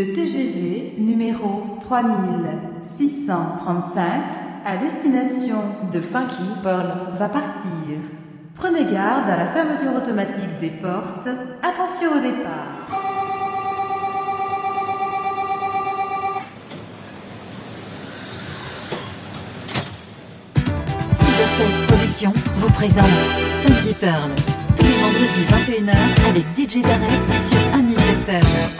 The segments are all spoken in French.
le TGV numéro 3635 à destination de Funky Pearl va partir. Prenez garde à la fermeture automatique des portes. Attention au départ. Production vous présente Funky Pearl tous les vendredis 21h avec DJ Darek sur Amis FM.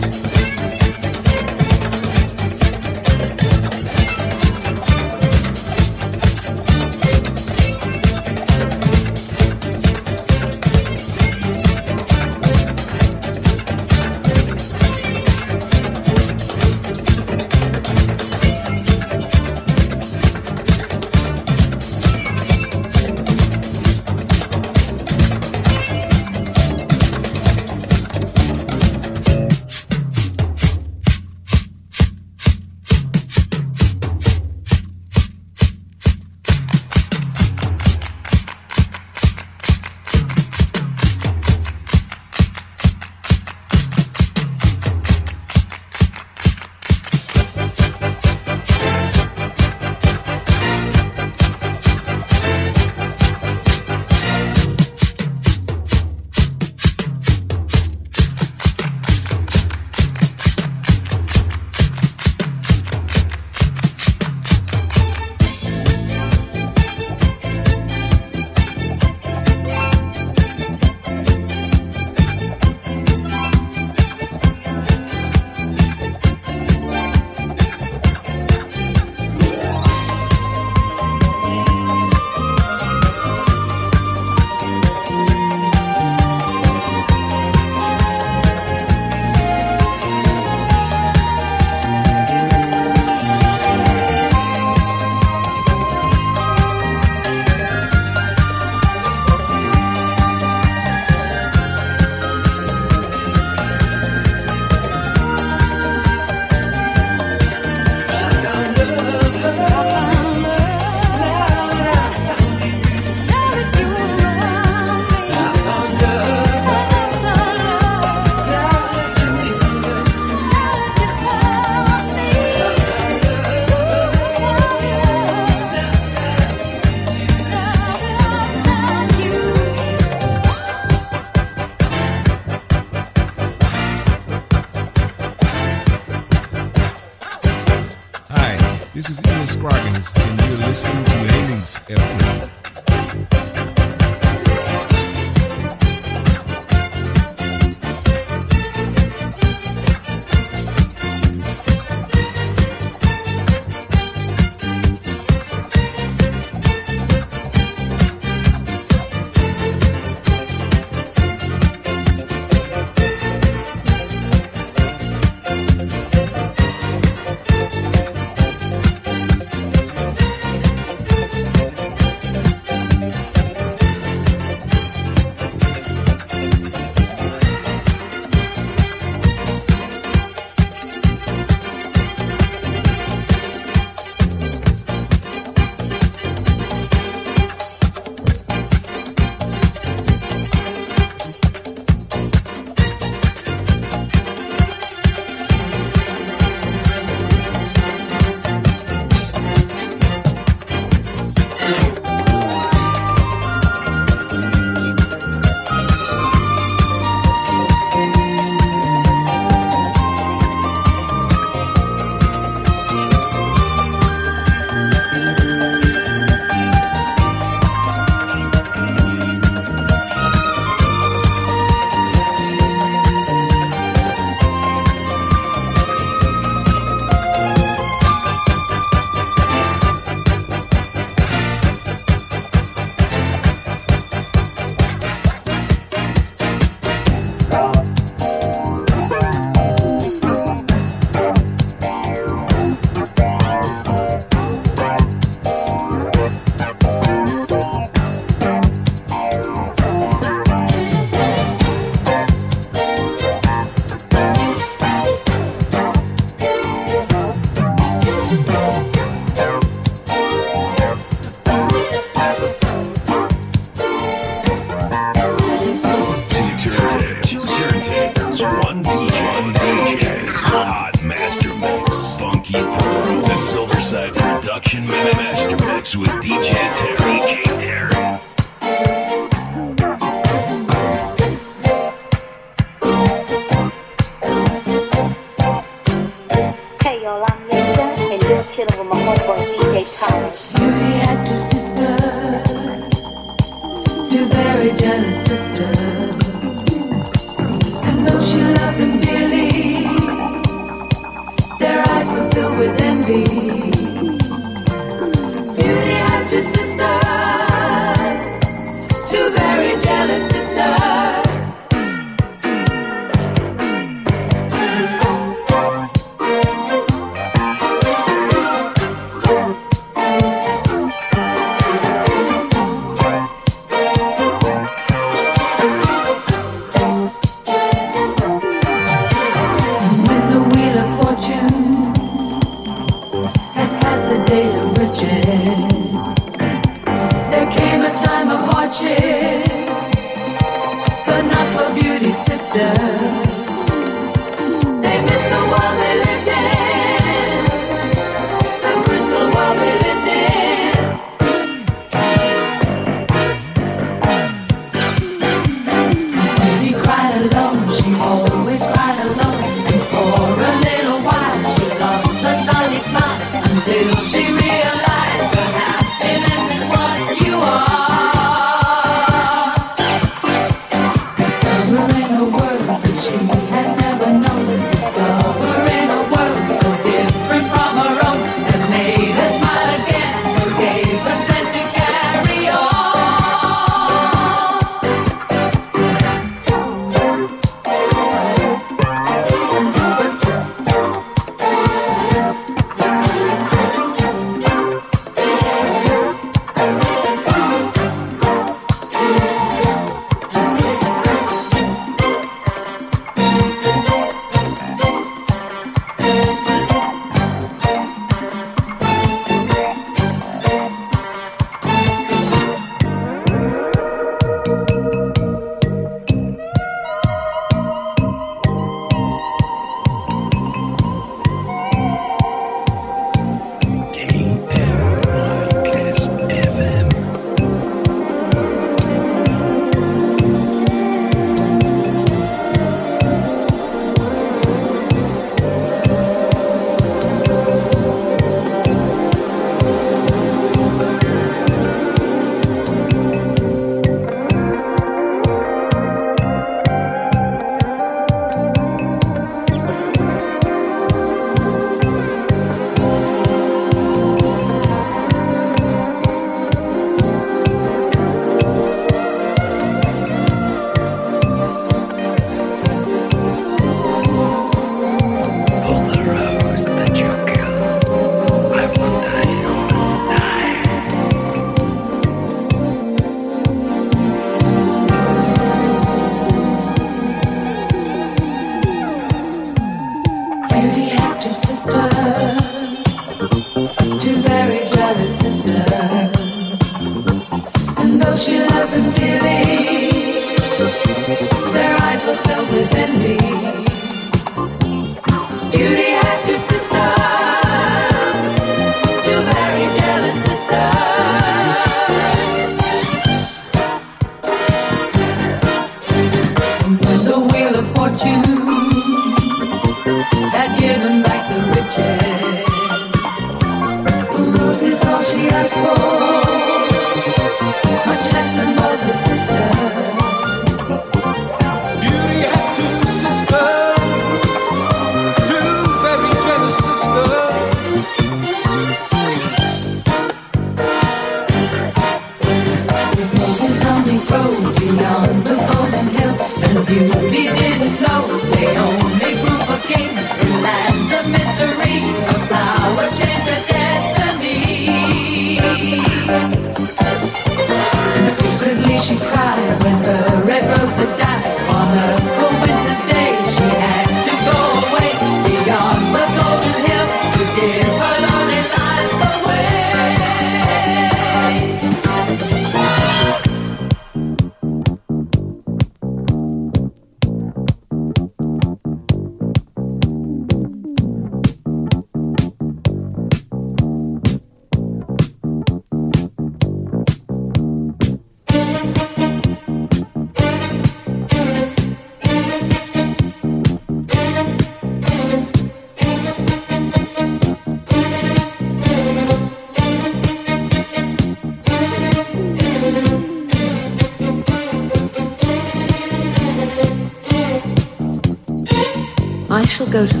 Go to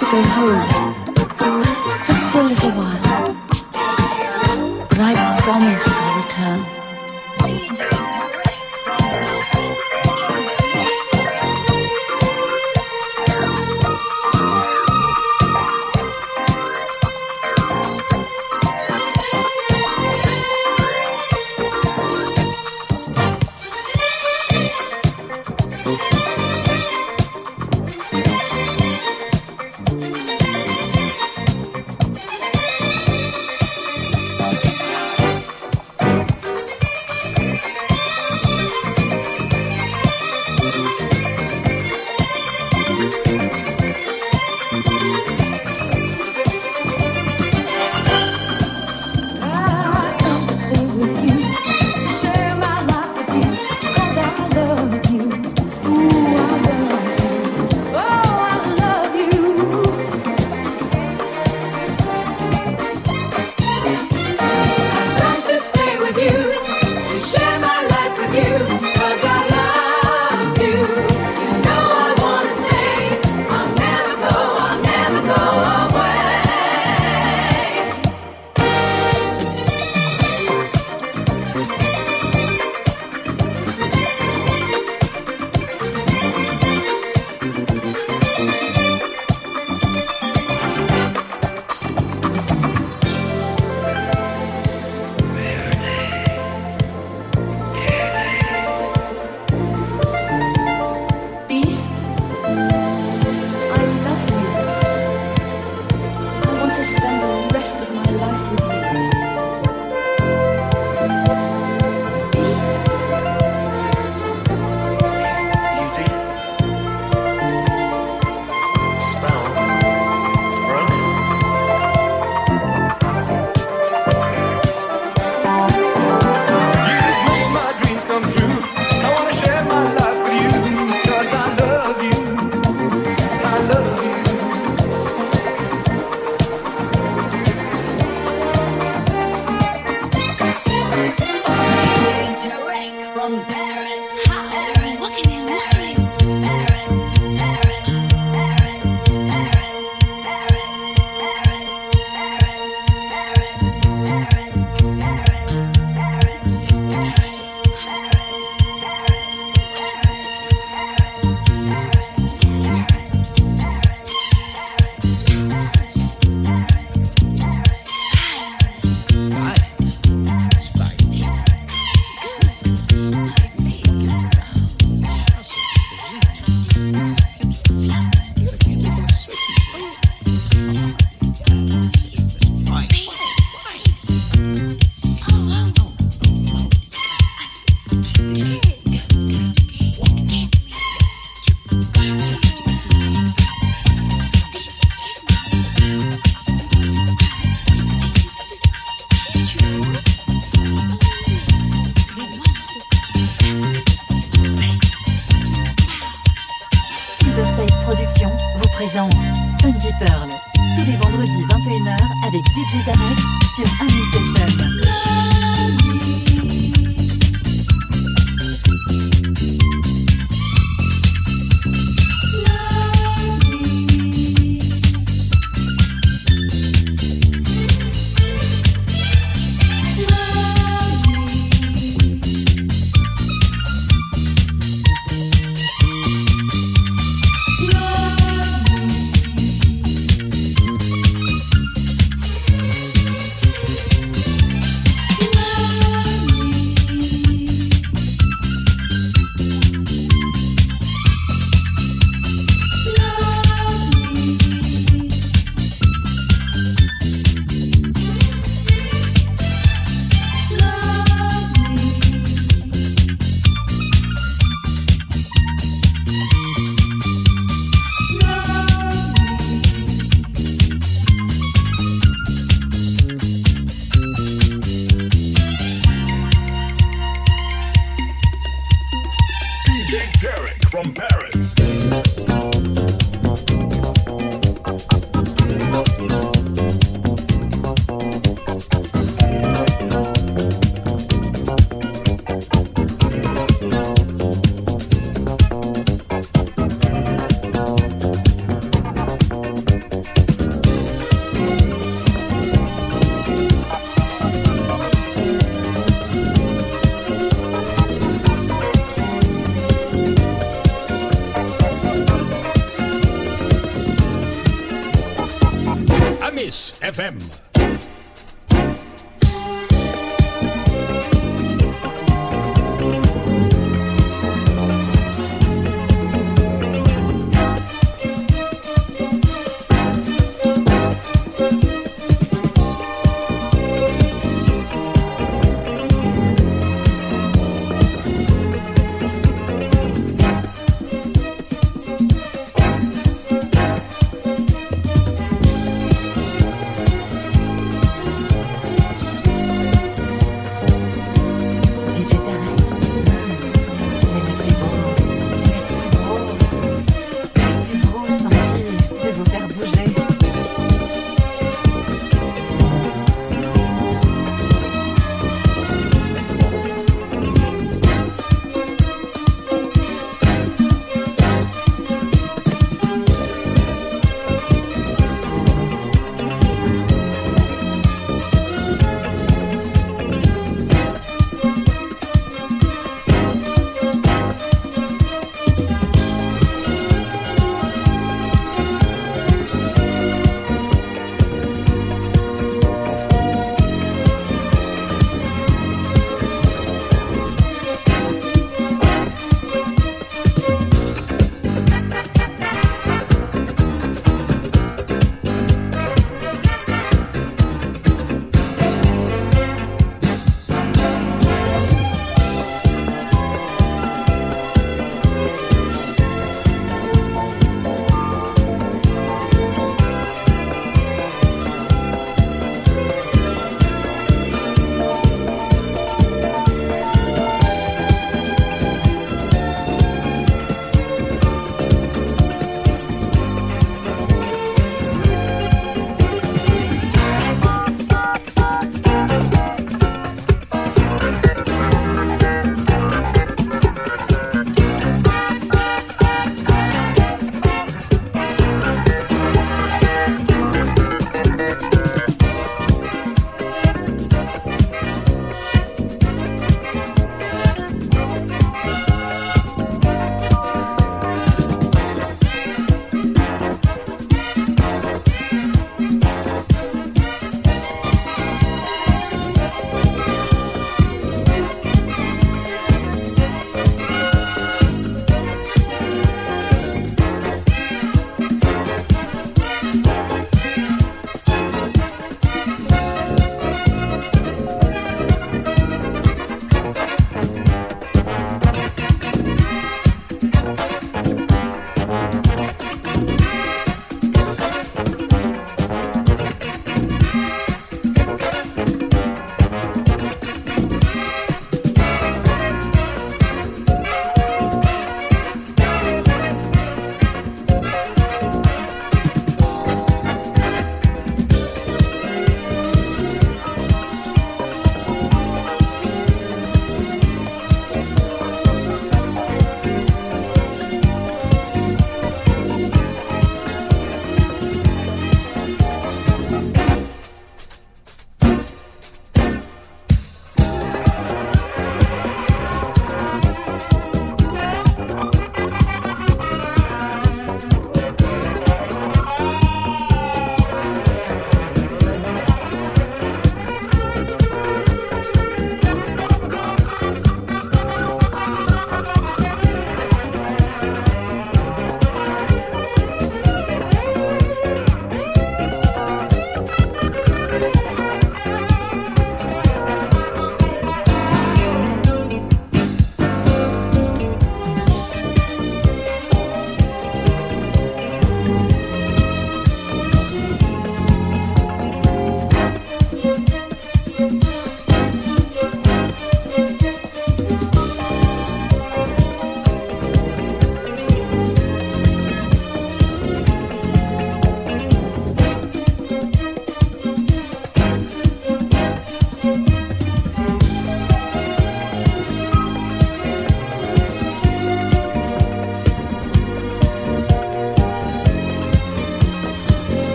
to go home, just for a little while. But I promise I'll return. FM.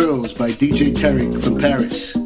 Pearls by DJ Tarek from Paris.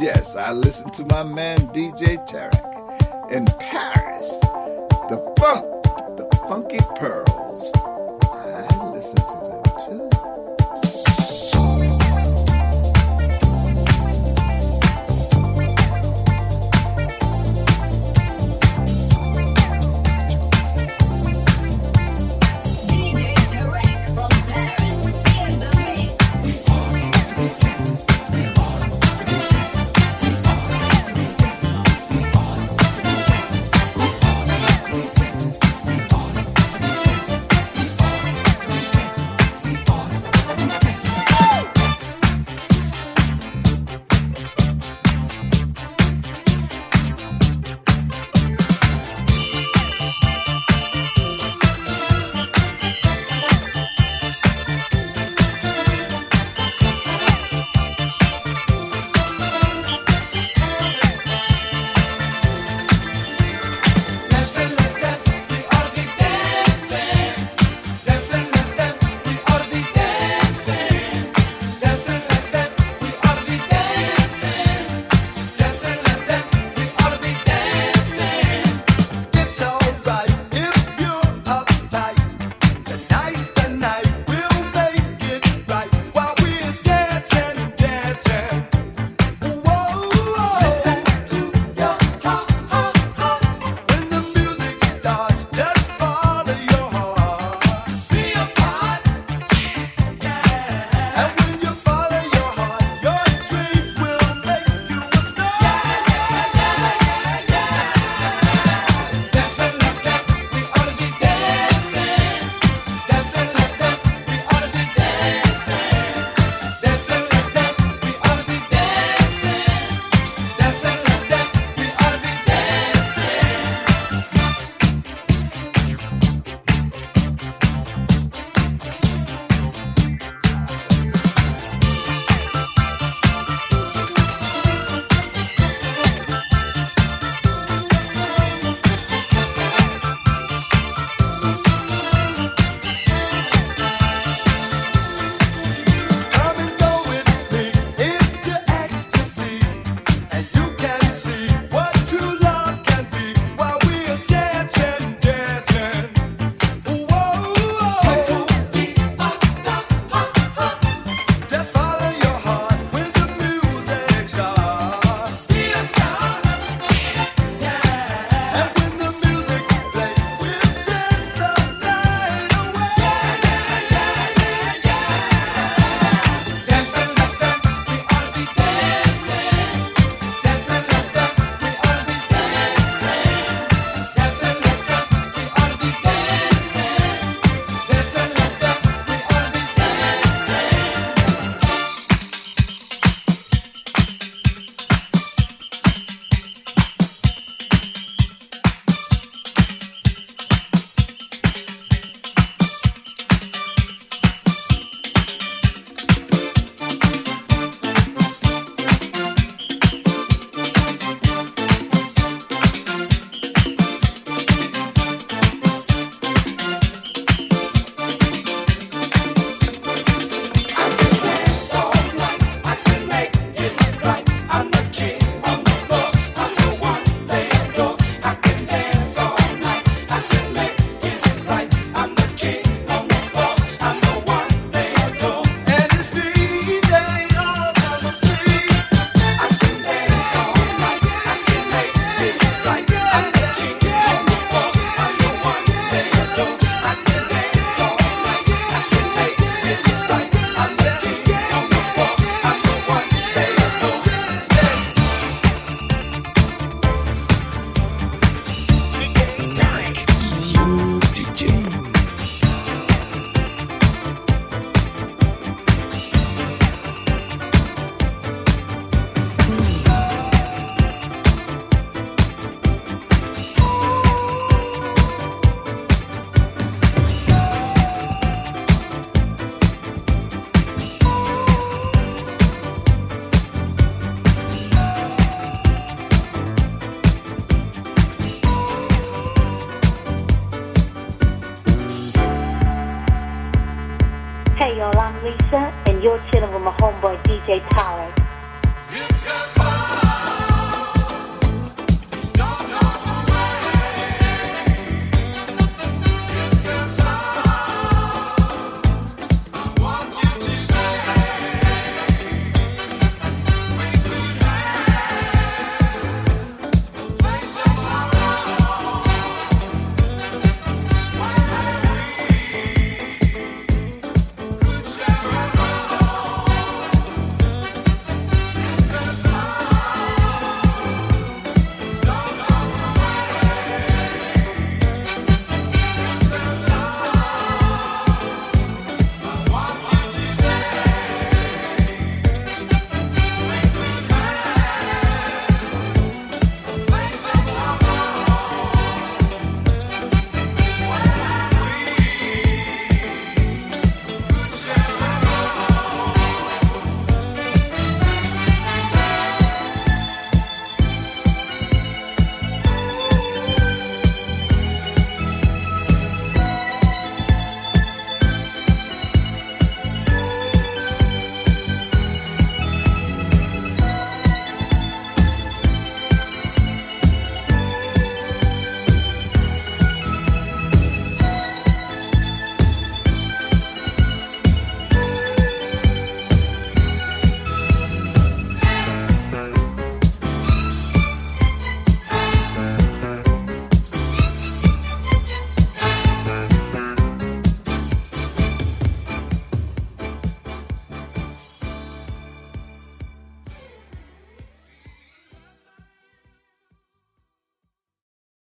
yes. I listen to my man DJ Terry. DJ Khaled.